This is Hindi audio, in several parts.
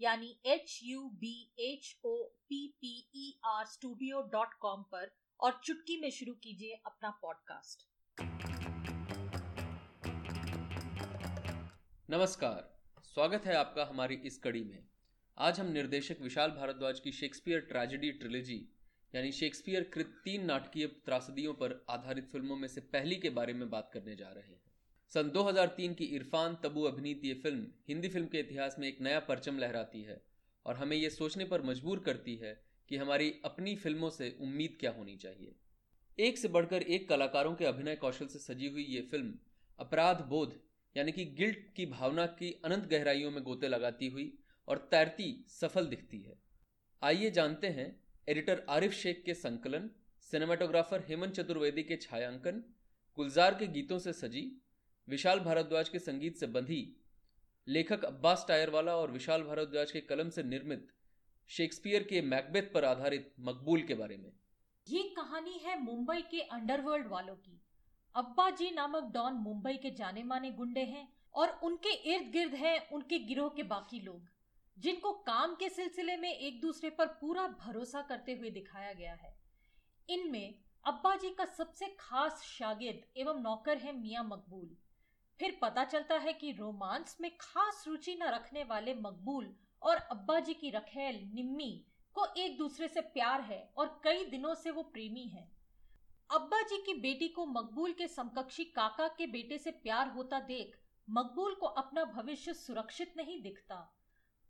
यानी H U B H O P P E R studio dot com पर और चुटकी में शुरू कीजिए अपना पॉडकास्ट नमस्कार, स्वागत है आपका हमारी इस कड़ी में। आज हम निर्देशक विशाल भारद्वाज की शेक्सपियर ट्रेजेडी ट्रिलेजी यानी शेक्सपियर कृत तीन नाटकीय त्रासदियों पर आधारित फ़िल्मों में से पहली के बारे में बात करने जा रहे हैं। सन 2003 की इरफान तबू अभिनीत ये फ़िल्म हिंदी फ़िल्म के इतिहास में एक नया परचम लहराती है और हमें ये सोचने पर मजबूर करती है कि हमारी अपनी फ़िल्मों से उम्मीद क्या होनी चाहिए। एक से बढ़कर एक कलाकारों के अभिनय कौशल से सजी हुई ये फ़िल्म अपराध बोध, यानी कि गिल्ट की भावना की अनंत गहराइयों में गोते लगाती हुई और तैरती सफल दिखती है। आइए जानते हैं एडिटर आरिफ शेख के संकलन, सिनेमाटोग्राफर हेमंत चतुर्वेदी के छायांकन, गुलजार के गीतों से सजी विशाल भारद्वाज के संगीत से बंधी लेखक अब्बास टायरवाला और विशाल भारद्वाज के कलम से निर्मित शेक्सपियर के मैकबेथ पर आधारित मकबूल के बारे में। ये कहानी है मुंबई के अंडरवर्ल्ड वालों की। अब्बा जी नामक डॉन मुंबई के जाने माने गुंडे हैं और उनके इर्द गिर्द हैं उनके गिरोह के बाकी लोग, जिनको काम के सिलसिले में एक दूसरे पर पूरा भरोसा करते हुए दिखाया गया है। इनमें अब्बा जी का सबसे खास शागिर्द एवं नौकर है मियाँ मकबूल। फिर पता चलता है कि रोमांस में खास रुचि न रखने वाले मकबूल और अब्बा जी की रखेल निम्मी को एक दूसरे से प्यार है और कई दिनों से वो प्रेमी हैं। अब्बा जी की बेटी को मकबूल के समकक्षी काका के बेटे से प्यार होता देख मकबूल को अपना भविष्य सुरक्षित नहीं दिखता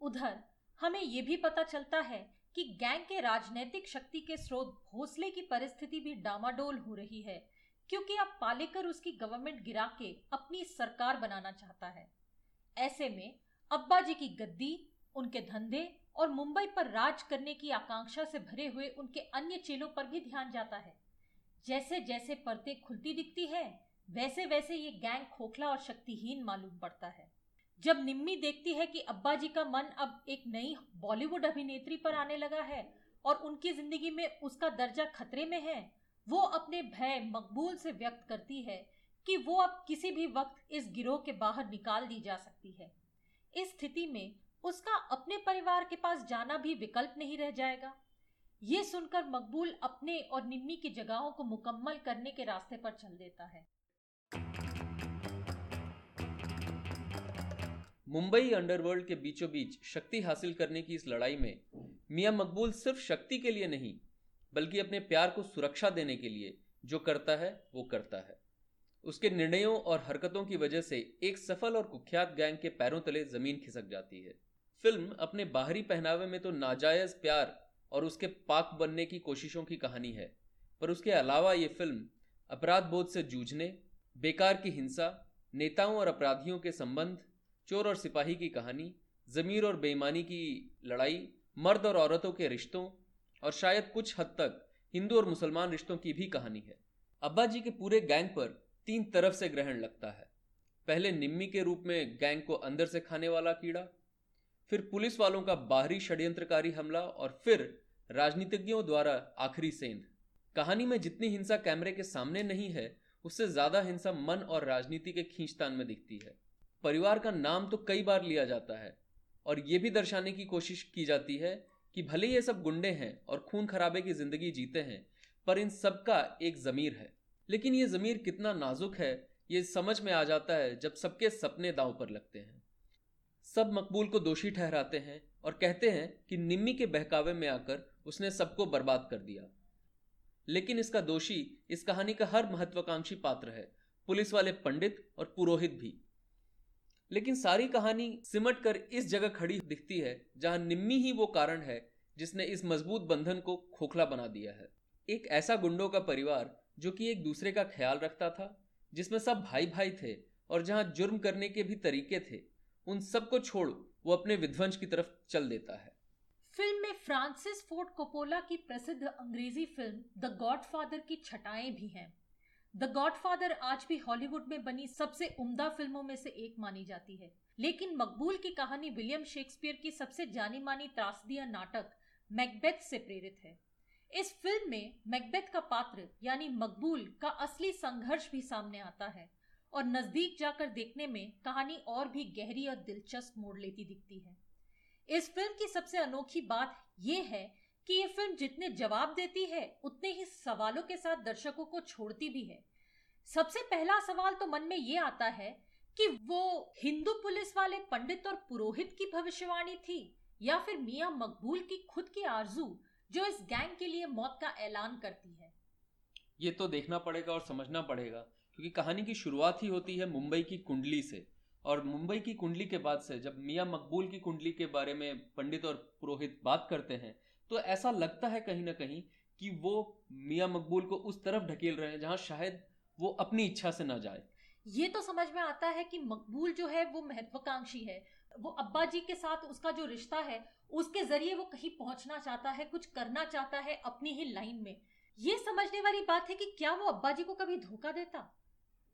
उधर हमें ये भी पता चलता है कि गैंग के राजनैतिक शक्ति के स्रोत भोसले की परिस्थिति भी डामाडोल हो रही है क्योंकि अब पालेकर उसकी गवर्नमेंट गिरा के अपनी सरकार बनाना चाहता है। ऐसे में अब्बा जी की गद्दी, उनके धंधे और मुंबई पर राज करने की आकांक्षा से भरे हुए उनके अन्य चेलों पर भी ध्यान जाता है। जैसे जैसे परतें खुलती दिखती है वैसे वैसे ये गैंग खोखला और शक्तिहीन मालूम पड़ता है। जब निम्मी देखती है कि अब्बा जी का मन अब एक नई बॉलीवुड अभिनेत्री पर आने लगा है और उनकी ज़िंदगी में उसका दर्जा खतरे में है वो अपने भय मकबूल से व्यक्त करती है कि वो अब किसी भी वक्त इस गिरोह के बाहर निकाल दी जा सकती है। इस स्थिति में उसका अपने परिवार के पास जाना भी विकल्प नहीं रह जाएगा। ये सुनकर मकबूल अपने और निम्मी की जगहों को मुकम्मल करने के रास्ते पर चल देता है। मुंबई अंडरवर्ल्ड के बीचों बीच शक्ति हासिल करने की इस लड़ाई में मियाँ मकबूल सिर्फ़ शक्ति के लिए नहीं बल्कि अपने प्यार को सुरक्षा देने के लिए, जो करता है, वो करता है। उसके निर्णयों और हरकतों की वजह से एक सफल और कुख्यात गैंग के पैरों तले ज़मीन खिसक जाती है। फ़िल्म अपने बाहरी पहनावे में तो नाजायज प्यार और उसके पाक बनने की कोशिशों की कहानी है, पर उसके अलावा ये फ़िल्म अपराध बोध से जूझने, बेकार की हिंसा, नेताओं और अपराधियों के संबंध, चोर और सिपाही की कहानी, जमीर और बेईमानी की लड़ाई, मर्द और औरतों के रिश्तों और शायद कुछ हद तक हिंदू और मुसलमान रिश्तों की भी कहानी है। अब्बा जी के पूरे गैंग पर तीन तरफ़ से ग्रहण लगता है। पहले निम्मी के रूप में गैंग को अंदर से खाने वाला कीड़ा, फिर पुलिस वालों का बाहरी षड्यंत्रकारी हमला और फिर राजनीतिज्ञों द्वारा आखिरी सेंध। कहानी में जितनी हिंसा कैमरे के सामने नहीं है, उससे ज़्यादा हिंसा मन और राजनीति के खींचतान में दिखती है। परिवार का नाम तो कई बार लिया जाता है, और ये भी दर्शाने की कोशिश की जाती है कि भले ये सब गुंडे हैं और खून खराबे की ज़िंदगी जीते हैं, पर इन सब का एक जमीर है। लेकिन ये जमीर कितना नाजुक है, ये समझ में आ जाता है जब सबके सपने दांव पर लगते हैं। सब मकबूल को दोषी ठहराते हैं और कहते हैं कि निम्मी के बहकावे में आकर उसने सबको बर्बाद कर दिया। लेकिन इसका दोषी, इस कहानी का हर महत्वाकांक्षी पात्र है, पुलिस वाले पंडित और पुरोहित भी। लेकिन सारी कहानी सिमट कर इस जगह खड़ी दिखती है, जहाँ निम्मी ही वो कारण है, जिसने इस मज़बूत बंधन को खोखला बना दिया है। एक ऐसा गुंडों का परिवार, जो कि एक दूसरे का ख्याल रखता था, जिसमें सब भाई भाई थे, और जहाँ जुर्म करने के भी तरीके थे, उन सबको छोड़ वो अपने विध्वंस की तरफ़ चल देता है। फ़िल्म में फ्रांसिस फोर्ड कोपोला की प्रसिद्ध अंग्रेज़ी फ़िल्म द गॉडफादर की छटाएँ भी हैं। द गॉडफादर आज भी हॉलीवुड में बनी सबसे उम्दा फ़िल्मों में से एक मानी जाती है। लेकिन मकबूल की कहानी विलियम शेक्सपियर की सबसे जानी मानी त्रासदिया नाटक मैकबेथ से प्रेरित है। इस फ़िल्म में मैकबेथ का पात्र, यानी मकबूल, का असली संघर्ष भी सामने आता है और नज़दीक जाकर देखने में कहानी और भी गहरी और दिलचस्प मोड़ लेती दिखती है। इस फ़िल्म की सबसे अनोखी बात यह है कि ये फ़िल्म जितने जवाब देती है, उतने ही सवालों के साथ दर्शकों को छोड़ती भी है। सबसे पहला सवाल तो मन में ये आता है कि वो हिंदू पुलिस वाले पंडित और पुरोहित की भविष्यवाणी थी या फिर मियाँ मकबूल की खुद की आरज़ू जो इस गैंग के लिए मौत का ऐलान करती है? ये तो देखना पड़ेगा और समझना पड़ेगा, क्योंकि कहानी की शुरुआत ही होती है मुंबई की कुंडली से। और मुंबई की कुंडली के बाद से जब मियाँ मकबूल की कुंडली के बारे में पंडित और पुरोहित बात करते हैं तो ऐसा लगता है कहीं ना कहीं कि वो मियाँ मकबूल को उस तरफ़ ढकेल रहे हैं जहाँ शायद वो अपनी इच्छा से ना जाए। ये तो समझ में आता है कि मकबूल जो है वो महत्वाकांक्षी है। वो अब्बा जी के साथ उसका जो रिश्ता है उसके ज़रिए वो कहीं पहुँचना चाहता है कुछ करना चाहता है अपनी ही लाइन में। ये समझने वाली बात है कि क्या वो अब्बा जी को कभी धोखा देता?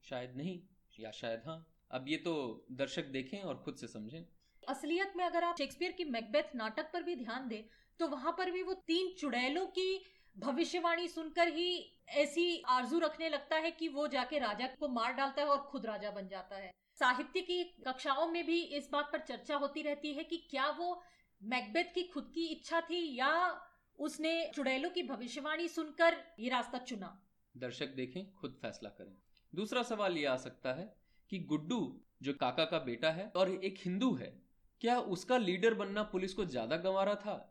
शायद नहीं या शायद हाँ। अब ये तो दर्शक देखें और खुद से समझें। असलियत में अगर आप शेक्सपियर की मैकबेथ नाटक पर भी ध्यान दें तो वहाँ पर भी वो तीन चुड़ैलों की भविष्यवाणी सुनकर ही ऐसी आरज़ू रखने लगता है कि वो जाके राजा को मार डालता है और खुद राजा बन जाता है। साहित्य की कक्षाओं में भी इस बात पर चर्चा होती रहती है कि क्या वो मैकबेथ की खुद की इच्छा थी या उसने चुड़ैलों की भविष्यवाणी सुनकर ये रास्ता चुना? दर्शक देखें, खुद फैसला करें। दूसरा सवाल ये आ सकता है कि गुड्डू, जो काका का बेटा है और एक हिंदू है, क्या उसका लीडर बनना पुलिस को ज़्यादा गंवारा था?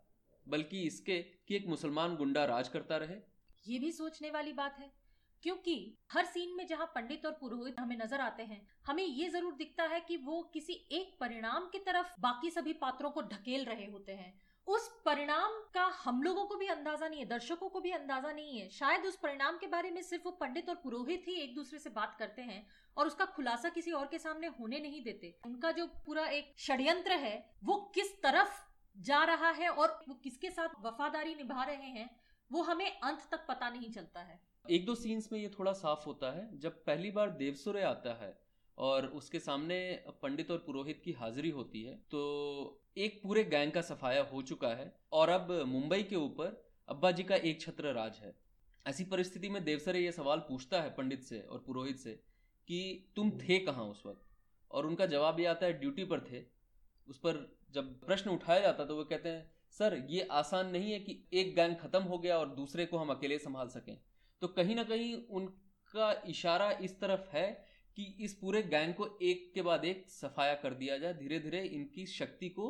बल्कि इसके कि एक मुसलमान गुंडा राज करता रहे। ये भी सोचने वाली बात है, क्योंकि हर सीन में जहाँ पंडित और पुरोहित हमें नज़र आते हैं, हमें ये ज़रूर दिखता है कि वो किसी एक परिणाम की तरफ़ बाकी सभी पात्रों को ढकेल रहे होते हैं। उस परिणाम का हम लोगों को भी अंदाज़ा नहीं है, दर्शकों को भी अंदाज़ा नहीं है। शायद उस परिणाम के बारे में सिर्फ़ वो पंडित और पुरोहित ही एक दूसरे से बात करते हैं और उसका खुलासा किसी और के सामने होने नहीं देते। उनका जो पूरा एक षड्यंत्र है, वो किस तरफ़ जा रहा है और वो किसके साथ वफादारी निभा रहे हैं, वो हमें अंत तक पता नहीं चलता है। एक दो सीन्स में ये थोड़ा साफ़ होता है, जब पहली बार देवसुरे आता है और उसके सामने पंडित और पुरोहित की हाजिरी होती है तो एक पूरे गैंग का सफाया हो चुका है और अब मुंबई के ऊपर अब्बा जी का एक छत्र राज है। ऐसी परिस्थिति में देवसरे ये सवाल पूछता है पंडित से और पुरोहित से कि तुम थे कहाँ उस वक्त? और उनका जवाब ये आता है, ड्यूटी पर थे। उस पर जब प्रश्न उठाया जाता तो वो कहते हैं, सर, ये आसान नहीं है कि एक गैंग खत्म हो गया और दूसरे को हम अकेले संभाल सकें। तो कहीं ना कहीं उनका इशारा इस तरफ़ है कि इस पूरे गैंग को एक के बाद एक सफाया कर दिया जाए धीरे धीरे इनकी शक्ति को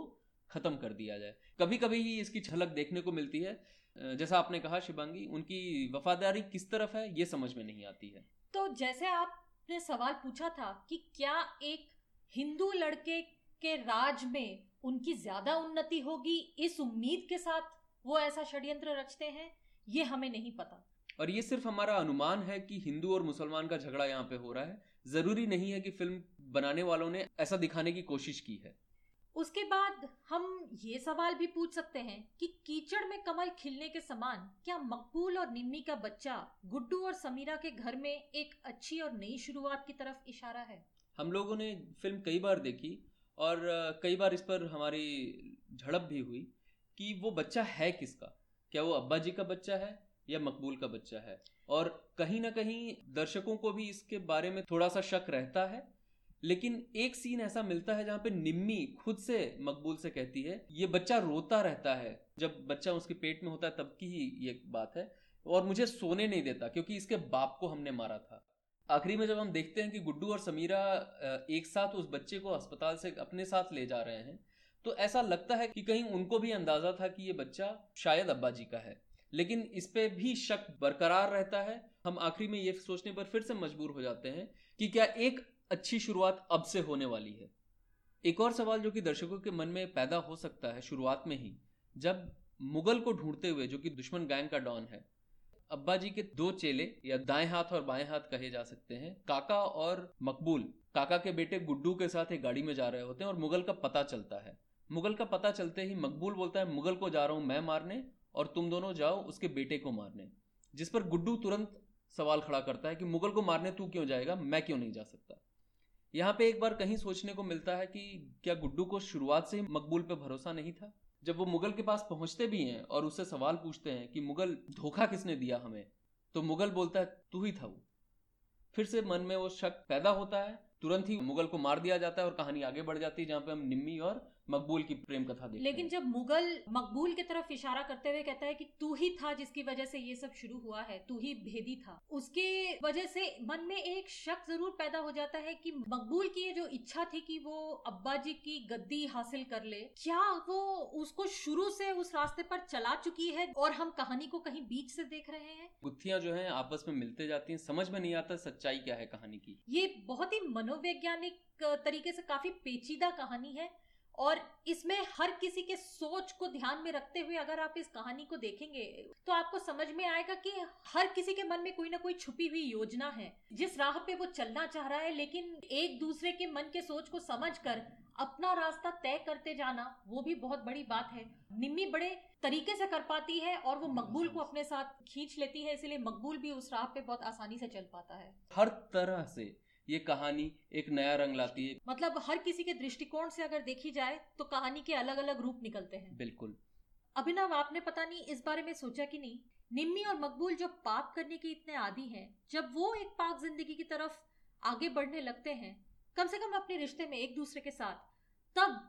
खत्म कर दिया जाए। कभी कभी ही इसकी झलक देखने को मिलती है। जैसा आपने कहा, शिवांगी, उनकी वफादारी किस तरफ़ है, ये समझ में नहीं आती है। तो जैसे आपने सवाल पूछा था कि क्या एक हिंदू लड़के के राज में उनकी ज़्यादा उन्नति होगी इस उम्मीद के साथ वो ऐसा षड्यंत्र रचते हैं ये हमें नहीं पता। और ये सिर्फ़ हमारा अनुमान है कि हिंदू और मुसलमान का झगड़ा यहाँ पे हो रहा है। ज़रूरी नहीं है कि फ़िल्म बनाने वालों ने ऐसा दिखाने की कोशिश की है। उसके बाद हम ये सवाल भी पूछ सकते हैं कि कीचड़ में कमल खिलने के समान क्या मकबूल और निम्मी का बच्चा गुड्डू और समीरा के घर में एक अच्छी और नई शुरुआत की तरफ़ इशारा है? हम लोगों ने फ़िल्म कई बार देखी और कई बार इस पर हमारी झड़प भी हुई कि वो बच्चा है किसका? क्या वो अब्बा जी का बच्चा है या मकबूल का बच्चा है? और कहीं ना कहीं दर्शकों को भी इसके बारे में थोड़ा सा शक रहता है, लेकिन एक सीन ऐसा मिलता है जहाँ पे निम्मी खुद से मकबूल से कहती है, ये बच्चा रोता रहता है। जब बच्चा उसके पेट में होता है तब की ही ये बात है और मुझे सोने नहीं देता क्योंकि इसके बाप को हमने मारा था। आखिरी में जब हम देखते हैं कि गुड्डू और समीरा एक साथ उस बच्चे को अस्पताल से अपने साथ ले जा रहे हैं तो ऐसा लगता है कि कहीं उनको भी अंदाज़ा था कि ये बच्चा शायद अब्बा जी का है। लेकिन इस पे भी शक बरकरार रहता है। हम आखिरी में ये सोचने पर फिर से मजबूर हो जाते हैं कि क्या एक अच्छी शुरुआत अब से होने वाली है। एक और सवाल जो कि दर्शकों के मन में पैदा हो सकता है शुरुआत में ही, जब मुगल को ढूंढते हुए, जो कि दुश्मन गैंग का डॉन है अब्बा जी के दो चेले, या दाएँ हाथ और बाएँ हाथ कहे जा सकते हैं, काका और मकबूल। काका के बेटे गुड्डू के साथ एक गाड़ी में जा रहे होते हैं और मुगल का पता चलता है। मुगल का पता चलते ही मकबूल बोलता है, मुगल को जा रहा हूँ मैं मारने और तुम दोनों जाओ उसके बेटे को मारने। जिस पर गुड्डू तुरंत सवाल खड़ा करता है कि, मुगल को मारने तू क्यों जाएगा? मैं क्यों नहीं जा सकता? यहाँ पे एक बार कहीं सोचने को मिलता है कि क्या गुड्डू को शुरुआत से ही मकबूल पे भरोसा नहीं था? जब वो मुगल के पास पहुँचते भी हैं और उससे सवाल पूछते हैं कि मुगल धोखा किसने दिया हमें तो मुगल बोलता है, तू ही था वो। फिर से मन में वो शक पैदा होता है, तुरंत ही मुगल को मार दिया जाता है और कहानी आगे बढ़ जाती है, जहाँ पे हम निम्मी और मकबूल की प्रेम कथा देखते लेकिन जब मुगल मकबूल की तरफ़ इशारा करते हुए कहता है कि तू ही था जिसकी वजह से ये सब शुरू हुआ है तू ही भेदी था उसके वजह से मन में एक शक ज़रूर पैदा हो जाता है कि मकबूल की ये जो इच्छा थी कि वो अब्बा जी की गद्दी हासिल कर ले क्या वो उसको शुरू से उस रास्ते पर चला चुकी है और हम कहानी को कहीं बीच से देख रहे हैं? गुत्थियाँ जो है आपस में मिलते जाती हैं समझ में नहीं आता सच्चाई क्या है कहानी की। ये बहुत ही मनोवैज्ञानिक तरीके से काफ़ी पेचीदा कहानी है। और इसमें हर किसी के सोच को ध्यान में रखते हुए अगर आप इस कहानी को देखेंगे तो आपको समझ में आएगा कि हर किसी के मन में कोई ना कोई छुपी हुई योजना है। जिस राह पे वो चलना चाह रहा है, लेकिन एक दूसरे के मन के सोच को समझकर अपना रास्ता तय करते जाना, वो भी बहुत बड़ी बात है। निम्मी बड़े तरीके से कर पाती है और वो मकबूल को अपने साथ खींच लेती है, इसलिए मकबूल भी उस राह पे बहुत आसानी से चल पाता है। हर तरह से ये कहानी एक नया रंग लाती है। मतलब हर किसी के दृष्टिकोण से अगर देखी जाए तो कहानी के अलग अलग रूप निकलते हैं। बिल्कुल। अभिनव आपने पता नहीं इस बारे में सोचा कि नहीं? निम्मी और मकबूल जो पाप करने के इतने आदि हैं जब वो एक पाक ज़िंदगी की तरफ़ आगे बढ़ने लगते हैं कम से कम अपने रिश्ते में एक दूसरे के साथ तब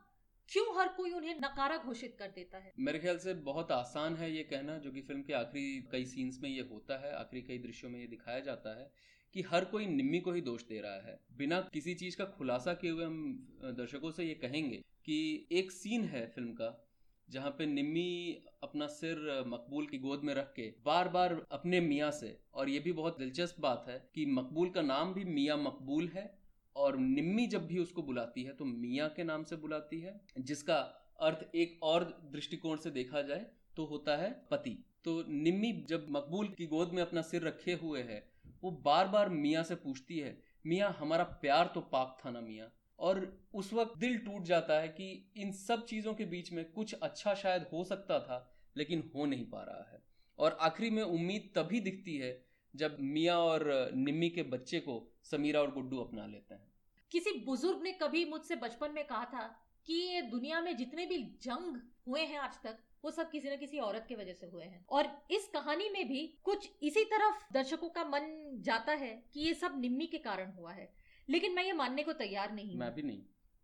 क्यों हर कोई उन्हें नकारा घोषित कर देता है? मेरे ख्याल से बहुत आसान है ये कहना जो कि फ़िल्म के आखिरी कई सीन्स में ये होता है आखिरी कई दृश्यों में ये दिखाया जाता है। कि हर कोई निम्मी को ही दोष दे रहा है। बिना किसी चीज़ का खुलासा किए हुए हम दर्शकों से ये कहेंगे कि एक सीन है फ़िल्म का, जहाँ पे निम्मी अपना सिर मकबूल की गोद में रख के बार बार अपने मियाँ से, और ये भी बहुत दिलचस्प बात है कि मकबूल का नाम भी मियाँ मकबूल है, और निम्मी जब भी उसको बुलाती है तो मियाँ के नाम से बुलाती है, जिसका अर्थ एक और दृष्टिकोण से देखा जाए तो होता है पति। तो निम्मी जब मकबूल की गोद में अपना सिर रखे हुए है वो बार बार मियाँ से पूछती है, मियाँ, हमारा प्यार तो पाक था ना मियाँ? और उस वक्त दिल टूट जाता है कि इन सब चीज़ों के बीच में कुछ अच्छा शायद हो सकता था, लेकिन हो नहीं पा रहा है। और आखिरी में उम्मीद तभी दिखती है, जब मियाँ और निम्मी के बच्चे को समीरा और गुड्डू अपना लेते हैं। किसी बुज़ुर्ग ने कभी मुझसे बचपन में कहा था कि ये दुनिया में जितने भी जंग हुए हैं आज तक वो सब किसी न किसी औरत की वजह से हुए हैं। और इस कहानी में भी कुछ इसी तरफ़ दर्शकों का मन जाता है कि ये सब निम्मी के कारण हुआ है। लेकिन मैं ये मानने को तैयार नहीं मैं भी नहीं।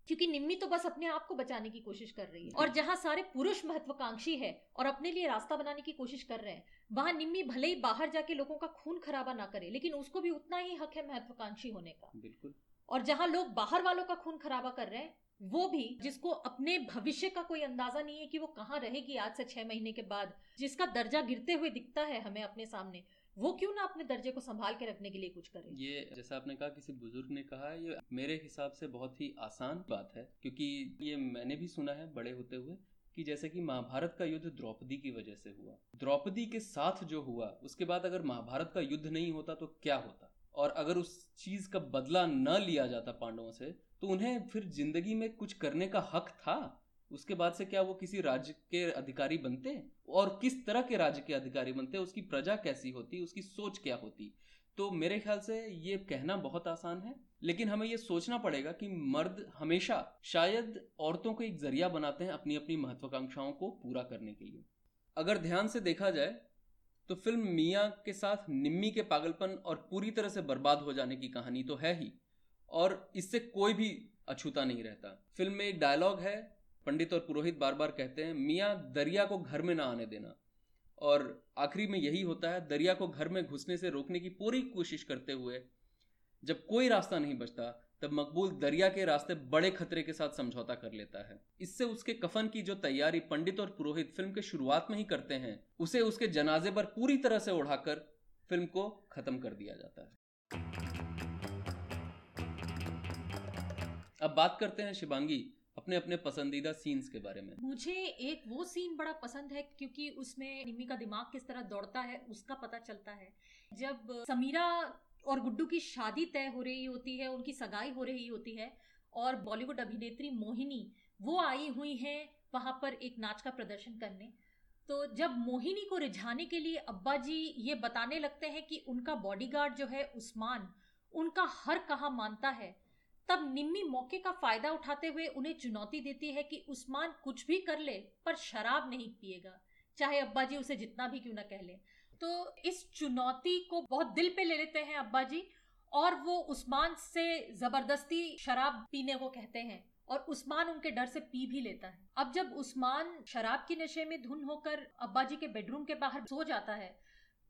क्योंकि निम्मी तो बस अपने आप को बचाने की कोशिश कर रही है। और जहाँ सारे पुरुष महत्वाकांक्षी है और अपने लिए रास्ता बनाने की कोशिश कर रहे हैं वहाँ निम्मी भले ही बाहर जाके लोगों का खून खराबा ना करे लेकिन उसको भी उतना ही हक है महत्वाकांक्षी होने का। बिल्कुल। और जहाँ लोग बाहर वालों का खून खराबा कर रहे हैं वो भी जिसको अपने भविष्य का कोई अंदाज़ा नहीं है कि वो कहाँ रहेगी आज से छह महीने के बाद, जिसका दर्जा गिरते हुए दिखता है हमें अपने सामने, वो क्यों ना अपने दर्जे को संभाल के रखने के लिए कुछ करे? ये जैसा आपने कहा, किसी बुज़ुर्ग ने कहा, ये मेरे हिसाब से बहुत ही आसान बात है, क्योंकि ये मैंने भी सुना है बड़े होते हुए, कि जैसे कि महाभारत का युद्ध द्रौपदी की वजह से हुआ। द्रौपदी के साथ जो हुआ, उसके बाद अगर महाभारत का युद्ध नहीं होता तो क्या होता? और अगर उस चीज़ का बदला न लिया जाता पांडवों से तो उन्हें फिर ज़िंदगी में कुछ करने का हक था? उसके बाद से क्या वो किसी राज्य के अधिकारी बनते? और किस तरह के राज्य के अधिकारी बनते? उसकी प्रजा कैसी होती? उसकी सोच क्या होती? तो मेरे ख्याल से ये कहना बहुत आसान है, लेकिन हमें ये सोचना पड़ेगा कि मर्द हमेशा शायद औरतों को एक ज़रिया बनाते हैं अपनी अपनी महत्वाकांक्षाओं को पूरा करने के लिए। अगर ध्यान से देखा जाए तो फ़िल्म मियाँ के साथ निम्मी के पागलपन और पूरी तरह से बर्बाद हो जाने की कहानी तो है ही। और इससे कोई भी अछूता नहीं रहता। फ़िल्म में एक डायलॉग है, पंडित और पुरोहित बार बार कहते हैं, मियाँ, दरिया को घर में ना आने देना। और आखिरी में यही होता है, दरिया को घर में घुसने से रोकने की पूरी कोशिश करते हुए, जब कोई रास्ता नहीं बचता, तब मकबूल दरिया के रास्ते बड़े खतरे के साथ समझौता कर लेता है। इससे उसके कफन की जो तैयारी पंडित और पुरोहित फ़िल्म के शुरुआत में ही करते हैं, उसे उसके जनाजे पर पूरी तरह से उड़ाकर फ़िल्म को खत्म कर दिया जाता है। अब बात करते हैं शिवांगी अपने अपने पसंदीदा सीन्स के बारे में। मुझे एक वो सीन बड़ा पसंद है क्योंकि उसमें निम्मी का दिमाग किस तरह दौड़ता है, उसका पता चलता है। जब समीरा और गुड्डू की शादी तय हो रही होती है, उनकी सगाई हो रही होती है और बॉलीवुड अभिनेत्री मोहिनी वो आई हुई है वहाँ पर एक नाच का प्रदर्शन करने। तो जब मोहिनी को रिझाने के लिए अब्बा जी ये बताने लगते हैं कि उनका बॉडीगार्ड जो है उस्मान, उनका हर कहा मानता है तब निम्मी मौके का फ़ायदा उठाते हुए उन्हें चुनौती देती है कि उस्मान कुछ भी कर ले, पर शराब नहीं पिएगा। चाहे अब्बा जी उसे जितना भी क्यों ना कह ले। तो इस चुनौती को बहुत दिल पे ले लेते हैं अब्बा जी और वो उस्मान से ज़बरदस्ती शराब पीने को कहते हैं, और उस्मान उनके डर से पी भी लेता है। अब जब उस्मान शराब के नशे में धुन होकर अब्बा जी के बेडरूम के बाहर सो जाता है,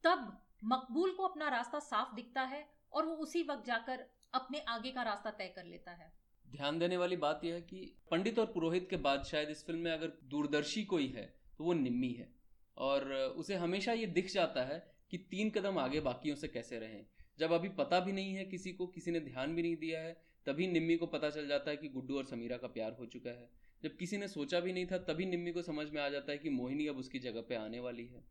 तब मकबूल को अपना रास्ता साफ़ दिखता है, और वो उसी वक्त जाकर अपने आगे का रास्ता तय कर लेता है। ध्यान देने वाली बात यह है कि पंडित और पुरोहित के बाद शायद इस फ़िल्म में अगर दूरदर्शी कोई है तो वो निम्मी है। और उसे हमेशा ये दिख जाता है कि तीन कदम आगे बाकियों से कैसे रहें। जब अभी पता भी नहीं है किसी को, किसी ने ध्यान भी नहीं दिया है, तभी निम्मी को पता चल जाता है कि गुड्डू और समीरा का प्यार हो चुका है। जब किसी ने सोचा भी नहीं था, तभी निम्मी को समझ में आ जाता है कि मोहिनी अब उसकी जगह पे आने वाली है।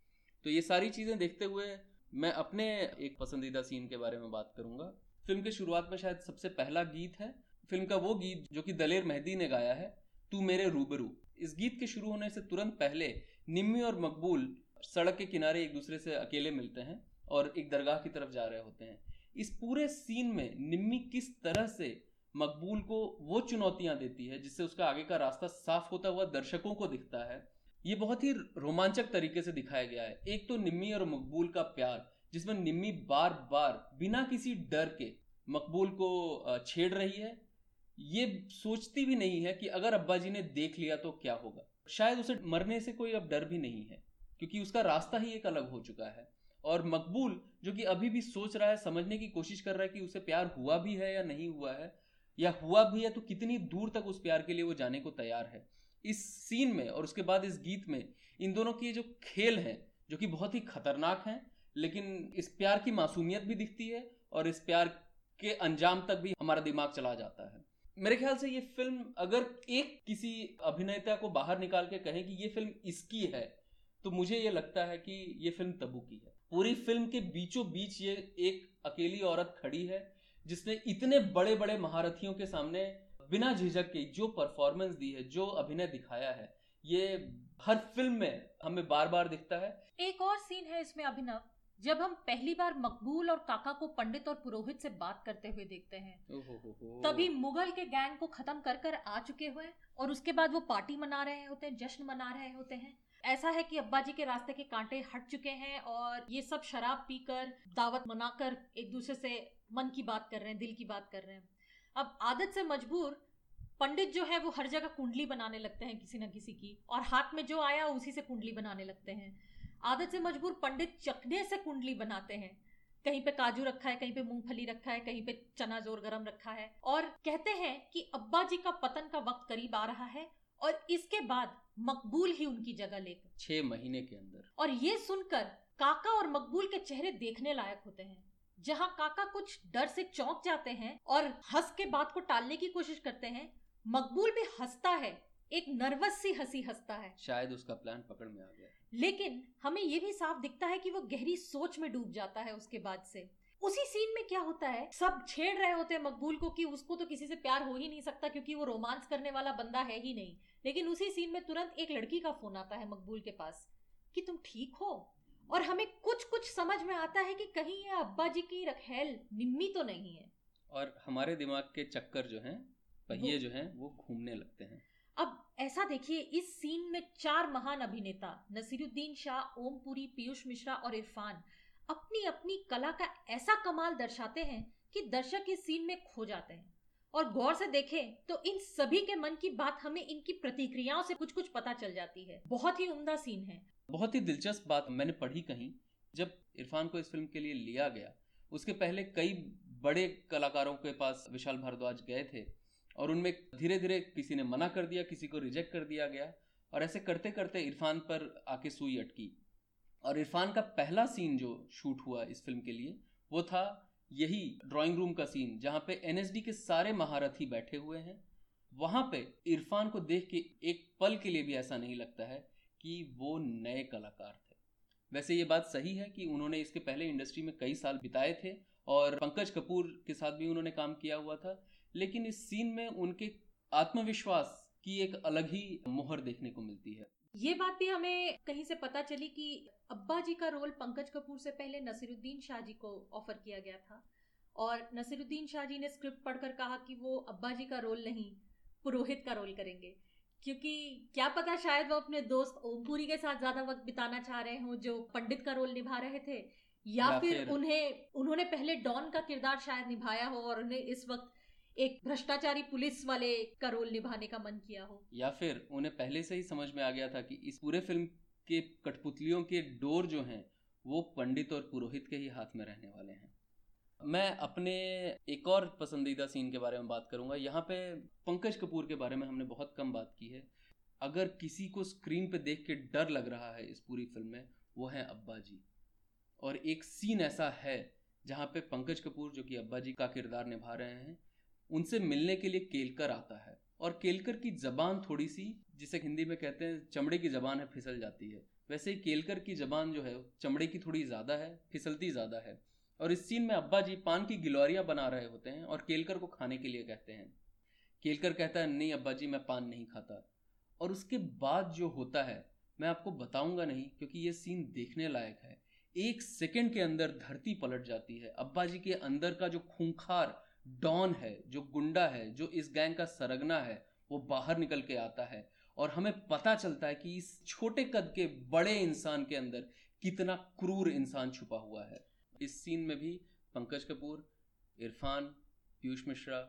तो ये सारी चीज़ें देखते हुए मैं अपने एक पसंदीदा सीन के बारे में बात करूँगा। फ़िल्म के शुरुआत में शायद सबसे पहला गीत है, फ़िल्म का वो गीत जो कि दलेर मेहदी ने गाया है, तू मेरे रूबरू। इस गीत के शुरू होने से तुरंत पहले निम्मी और मकबूल सड़क के किनारे एक दूसरे से अकेले मिलते हैं और एक दरगाह की तरफ़ जा रहे होते हैं। इस पूरे सीन में निम्मी किस तरह से मकबूल को वो चुनौतियाँ देती है, जिससे उसका आगे का रास्ता साफ़ होता हुआ दर्शकों को दिखता है, ये बहुत ही रोमांचक तरीके से दिखाया गया है। एक तो निम्मी और मकबूल का प्यार जिसमें निम्मी बार बार बिना किसी डर के मकबूल को छेड़ रही है। ये सोचती भी नहीं है कि अगर अब्बा जी ने देख लिया तो क्या होगा। शायद उसे मरने से कोई अब डर भी नहीं है, क्योंकि उसका रास्ता ही एक अलग हो चुका है। और मकबूल, जो कि अभी भी सोच रहा है, समझने की कोशिश कर रहा है कि उसे प्यार हुआ भी है या नहीं हुआ है, या हुआ भी है तो कितनी दूर तक उस प्यार के लिए वो जाने को तैयार है। इस सीन में और उसके बाद इस गीत में इन दोनों की जो खेल हैं, जो कि बहुत ही खतरनाक हैं लेकिन इस प्यार की मासूमियत भी दिखती है और इस प्यार के अंजाम तक भी हमारा दिमाग चला जाता है। मेरे ख्याल से ये फ़िल्म अगर एक किसी अभिनेता को बाहर निकाल के कहें कि ये फ़िल्म इसकी है तो मुझे ये लगता है कि ये फ़िल्म तबू की है। पूरी फ़िल्म के बीचों बीच ये एक अकेली औरत खड़ी है, जिसने इतने बड़े बड़े महारथियों के सामने बिना झिझक के जो परफॉर्मेंस दी है, जो अभिनय दिखाया है, ये हर फ़िल्म में हमें बार बार दिखता है। एक और सीन है इसमें अभिनव। जब हम पहली बार मकबूल और काका को पंडित और पुरोहित से बात करते हुए देखते हैं तभी मुगल के गैंग को खत्म कर कर आ चुके हुए और उसके बाद वो पार्टी मना रहे होते हैं जश्न मना रहे होते हैं। ऐसा है कि अब्बा जी के रास्ते के कांटे हट चुके हैं और ये सब शराब पीकर दावत मनाकर एक दूसरे से मन की बात कर रहे हैं दिल की बात कर रहे हैं। अब आदत से मजबूर पंडित जो है वो हर जगह कुंडली बनाने लगते हैं किसी न किसी की और हाथ में जो आया उसी से कुंडली बनाने लगते हैं। आदत से मजबूर पंडित चखने से कुंडली बनाते हैं। कहीं पे काजू रखा है कहीं पे मूंगफली रखा है कहीं पे चना ज़ोर गरम रखा है। और कहते हैं कि अब्बा जी का पतन का वक्त करीब आ रहा है और इसके बाद मकबूल ही उनकी जगह लेकर। छह महीने के अंदर। और ये सुनकर काका और मकबूल के चेहरे देखने लायक होते हैं जहाँ काका कुछ डर से चौंक जाते हैं और हंस के बात को टालने की कोशिश करते हैं। मकबूल भी हंसता है एक नर्वस सी हँसी हंसता है। शायद उसका प्लान पकड़ में आ गया। लेकिन हमें यह भी साफ़ दिखता है कि वो गहरी सोच में डूब जाता है उसके बाद से। उसी सीन में क्या होता है? सब छेड़ रहे होते हैं मकबूल को कि उसको तो किसी से प्यार हो ही नहीं सकता क्योंकि वो रोमांस करने वाला बंदा है ही नहीं। लेकिन उसी सीन में तुरंत एक लड़की का फ़ोन आता है मकबूल के पास कि तुम ठीक हो? और हमें कुछ कुछ समझ में आता है कि कहीं ये अब्बा जी की रखेल निम्मी तो नहीं है। और हमारे दिमाग के चक्कर जो हैं पहिए जो हैं वो घूमने लगते हैं। अब ऐसा देखिए, इस सीन में चार महान अभिनेता, नसीरुद्दीन शाह, ओमपुरी, पीयूष मिश्रा और इरफान अपनी अपनी कला का ऐसा कमाल दर्शाते हैं कि दर्शक इस सीन में खो जाते हैं। और गौर से देखें तो इन सभी के मन की बात हमें इनकी प्रतिक्रियाओं से कुछ कुछ पता चल जाती है। बहुत ही उम्दा सीन है। बहुत ही दिलचस्प बात मैंने पढ़ी कहीं, जब इरफान को इस फ़िल्म के लिए लिया गया, उसके पहले कई बड़े कलाकारों के पास विशाल भारद्वाज गए थे। और उनमें धीरे धीरे किसी ने मना कर दिया, किसी को रिजेक्ट कर दिया गया और ऐसे करते करते इरफान पर आके सुई अटकी। और इरफान का पहला सीन जो शूट हुआ इस फ़िल्म के लिए, वो था यही ड्राइंग रूम का सीन जहाँ पे एनएसडी के सारे महारथी बैठे हुए हैं। वहाँ पे इरफान को देख के एक पल के लिए भी ऐसा नहीं लगता है कि वो नए कलाकार थे। वैसे ये बात सही है कि उन्होंने इसके पहले इंडस्ट्री में कई साल बिताए थे और पंकज कपूर के साथ भी उन्होंने काम किया हुआ था। लेकिन इस सीन में उनके आत्मविश्वास की एक अलग ही मोहर देखने को मिलती है। ये बात भी हमें कहीं से पता चली कि अब्बा जी का रोल पंकज कपूर से पहले नसीरुद्दीन शाह जी को ऑफ़र किया गया था और नसीरुद्दीन शाह जी ने स्क्रिप्ट पढ़कर कहा कि वो अब्बा जी का रोल नहीं पुरोहित का रोल करेंगे। क्योंकि क्या पता शायद वो अपने दोस्त ओमपुरी के साथ ज़्यादा वक्त बिताना चाह रहे हो जो पंडित का रोल निभा रहे थे या, या फिर, फिर उन्हें उन्होंने पहले डॉन का किरदार शायद निभाया हो और उन्हें इस वक्त एक भ्रष्टाचारी पुलिस वाले का रोल निभाने का मन किया हो। या फिर उन्हें पहले से ही समझ में आ गया था कि इस पूरे फ़िल्म के कठपुतलियों के डोर जो हैं, वो पंडित और पुरोहित के ही हाथ में रहने वाले हैं। मैं अपने एक और पसंदीदा सीन के बारे में बात करूँगा। यहाँ पे पंकज कपूर के बारे में हमने बहुत कम बात की है। अगर किसी को स्क्रीन पे देख के डर लग रहा है इस पूरी फ़िल्म में, वो है अब्बा जी। और एक सीन ऐसा है, जहाँ पे पंकज कपूर, जो कि अब्बा जी का किरदार निभा रहे हैं उनसे मिलने के लिए केलकर आता है। और केलकर की जबान थोड़ी सी, जिसे हिंदी में कहते हैं, चमड़े की जबान है, फिसल जाती है। वैसे ही केलकर की जबान जो है, चमड़े की थोड़ी ज़्यादा है, फिसलती ज़्यादा है। और इस सीन में अब्बा जी पान की गिलोरियाँ बना रहे होते हैं और केलकर को खाने के लिए कहते हैं। केलकर कहता है, नहीं अब्बा जी, मैं पान नहीं खाता। और उसके बाद जो होता है, मैं आपको बताऊँगा नहीं, क्योंकि ये सीन देखने लायक है। एक सेकंड के अंदर धरती पलट जाती है। अब्बा जी के अंदर का जो खूंखार डॉन है, जो गुंडा है, जो इस गैंग का सरगना है, वो बाहर निकल के आता है। और हमें पता चलता है कि इस छोटे कद के बड़े इंसान के अंदर कितना क्रूर इंसान छुपा हुआ है। इस सीन में भी पंकज कपूर, इरफान, पीयूष मिश्रा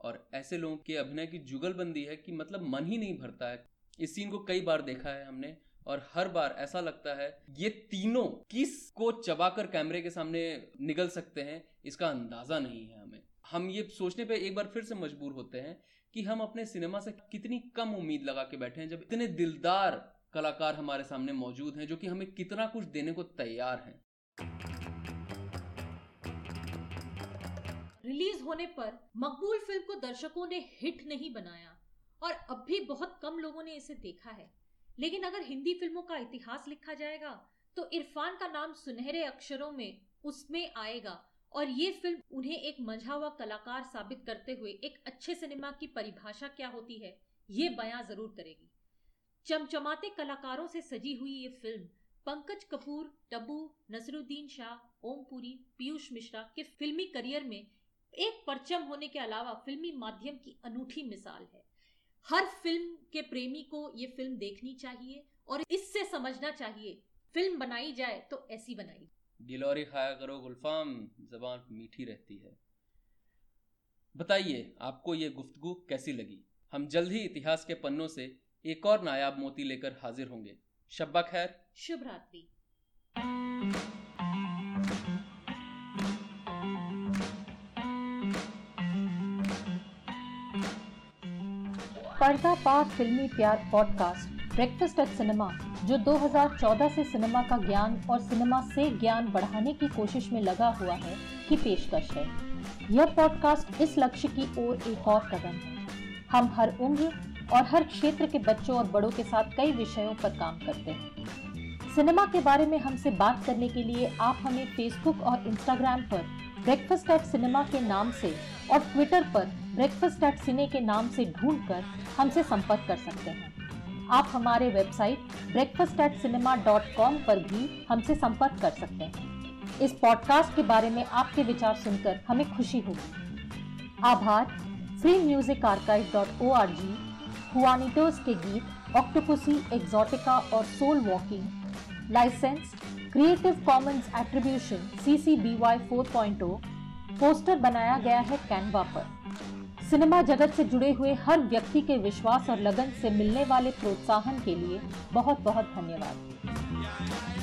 और ऐसे लोगों के अभिनय की जुगलबंदी है कि मतलब मन ही नहीं भरता है। इस सीन को कई बार देखा है हमने और हर बार ऐसा लगता है, ये तीनों किस को चबाकर कैमरे के सामने निकल सकते हैं, इसका अंदाज़ा नहीं है हमें। हम ये सोचने पे एक बार फिर से मजबूर होते हैं कि हम अपने सिनेमा से कितनी कम उम्मीद लगा के बैठे हैं जब इतने दिलदार कलाकार हमारे सामने मौजूद हैं जो कि हमें कितना कुछ देने को तैयार हैं। रिलीज़ होने पर मकबूल फ़िल्म को दर्शकों ने हिट नहीं बनाया और अब भी बहुत कम लोगों ने इसे देखा है। लेकिन अगर हिंदी फ़िल्मों का इतिहास लिखा जाएगा तो इरफान का नाम सुनहरे अक्षरों में उसमें आएगा। और ये फ़िल्म उन्हें एक मंझा हुआ कलाकार साबित करते हुए एक अच्छे सिनेमा की परिभाषा क्या होती है, ये बयां ज़रूर करेगी। चमचमाते कलाकारों से सजी हुई ये फ़िल्म पंकज कपूर टबू नसरुद्दीन शाह ओमपुरी पीयूष मिश्रा के फिल्मी करियर में एक परचम होने के अलावा फिल्मी माध्यम की अनूठी मिसाल है। हर फ़िल्म के प्रेमी को ये फ़िल्म देखनी चाहिए और इससे समझना चाहिए फ़िल्म बनाई जाए तो ऐसी बनाई गिलोरी खाया करो गुलफाम जबान मीठी रहती है। बताइए आपको ये गुफ्तगु कैसी लगी? हम जल्द ही इतिहास के पन्नों से एक और नायाब मोती लेकर हाजिर होंगे। शब्बा खैर। शुभ रात्रि। पर्दा पार फिल्मी प्यार पॉडकास्ट। ब्रेकफास्ट एट सिनेमा जो 2014 से सिनेमा का ज्ञान और सिनेमा से ज्ञान बढ़ाने की कोशिश में लगा हुआ है की पेशकश है। यह पॉडकास्ट इस लक्ष्य की ओर एक और कदम है। हम हर उम्र और हर क्षेत्र के बच्चों और बड़ों के साथ कई विषयों पर काम करते हैं। सिनेमा के बारे में हमसे बात करने के लिए आप हमें फेसबुक और इंस्टाग्राम पर ब्रेकफास्ट एट सिनेमा के नाम से और ट्विटर पर ब्रेकफास्ट एट सिने के नाम से ढूंढकर हमसे संपर्क कर सकते हैं। आप हमारे website breakfast at cinema dot com पर भी हमसे संपर्क कर सकते हैं। इस पॉडकास्ट के बारे में आपके विचार सुनकर हमें खुशी होगी। आभार। Free music archive dot O R G Juanitos के गीत ऑक्टोपुसी एक्सोटिका और soul walking licence creative commons attribution C C B Y four point O poster बनाया गया है कैनवा पर। सिनेमा जगत से जुड़े हुए हर व्यक्ति के विश्वास और लगन से मिलने वाले प्रोत्साहन के लिए बहुत बहुत धन्यवाद।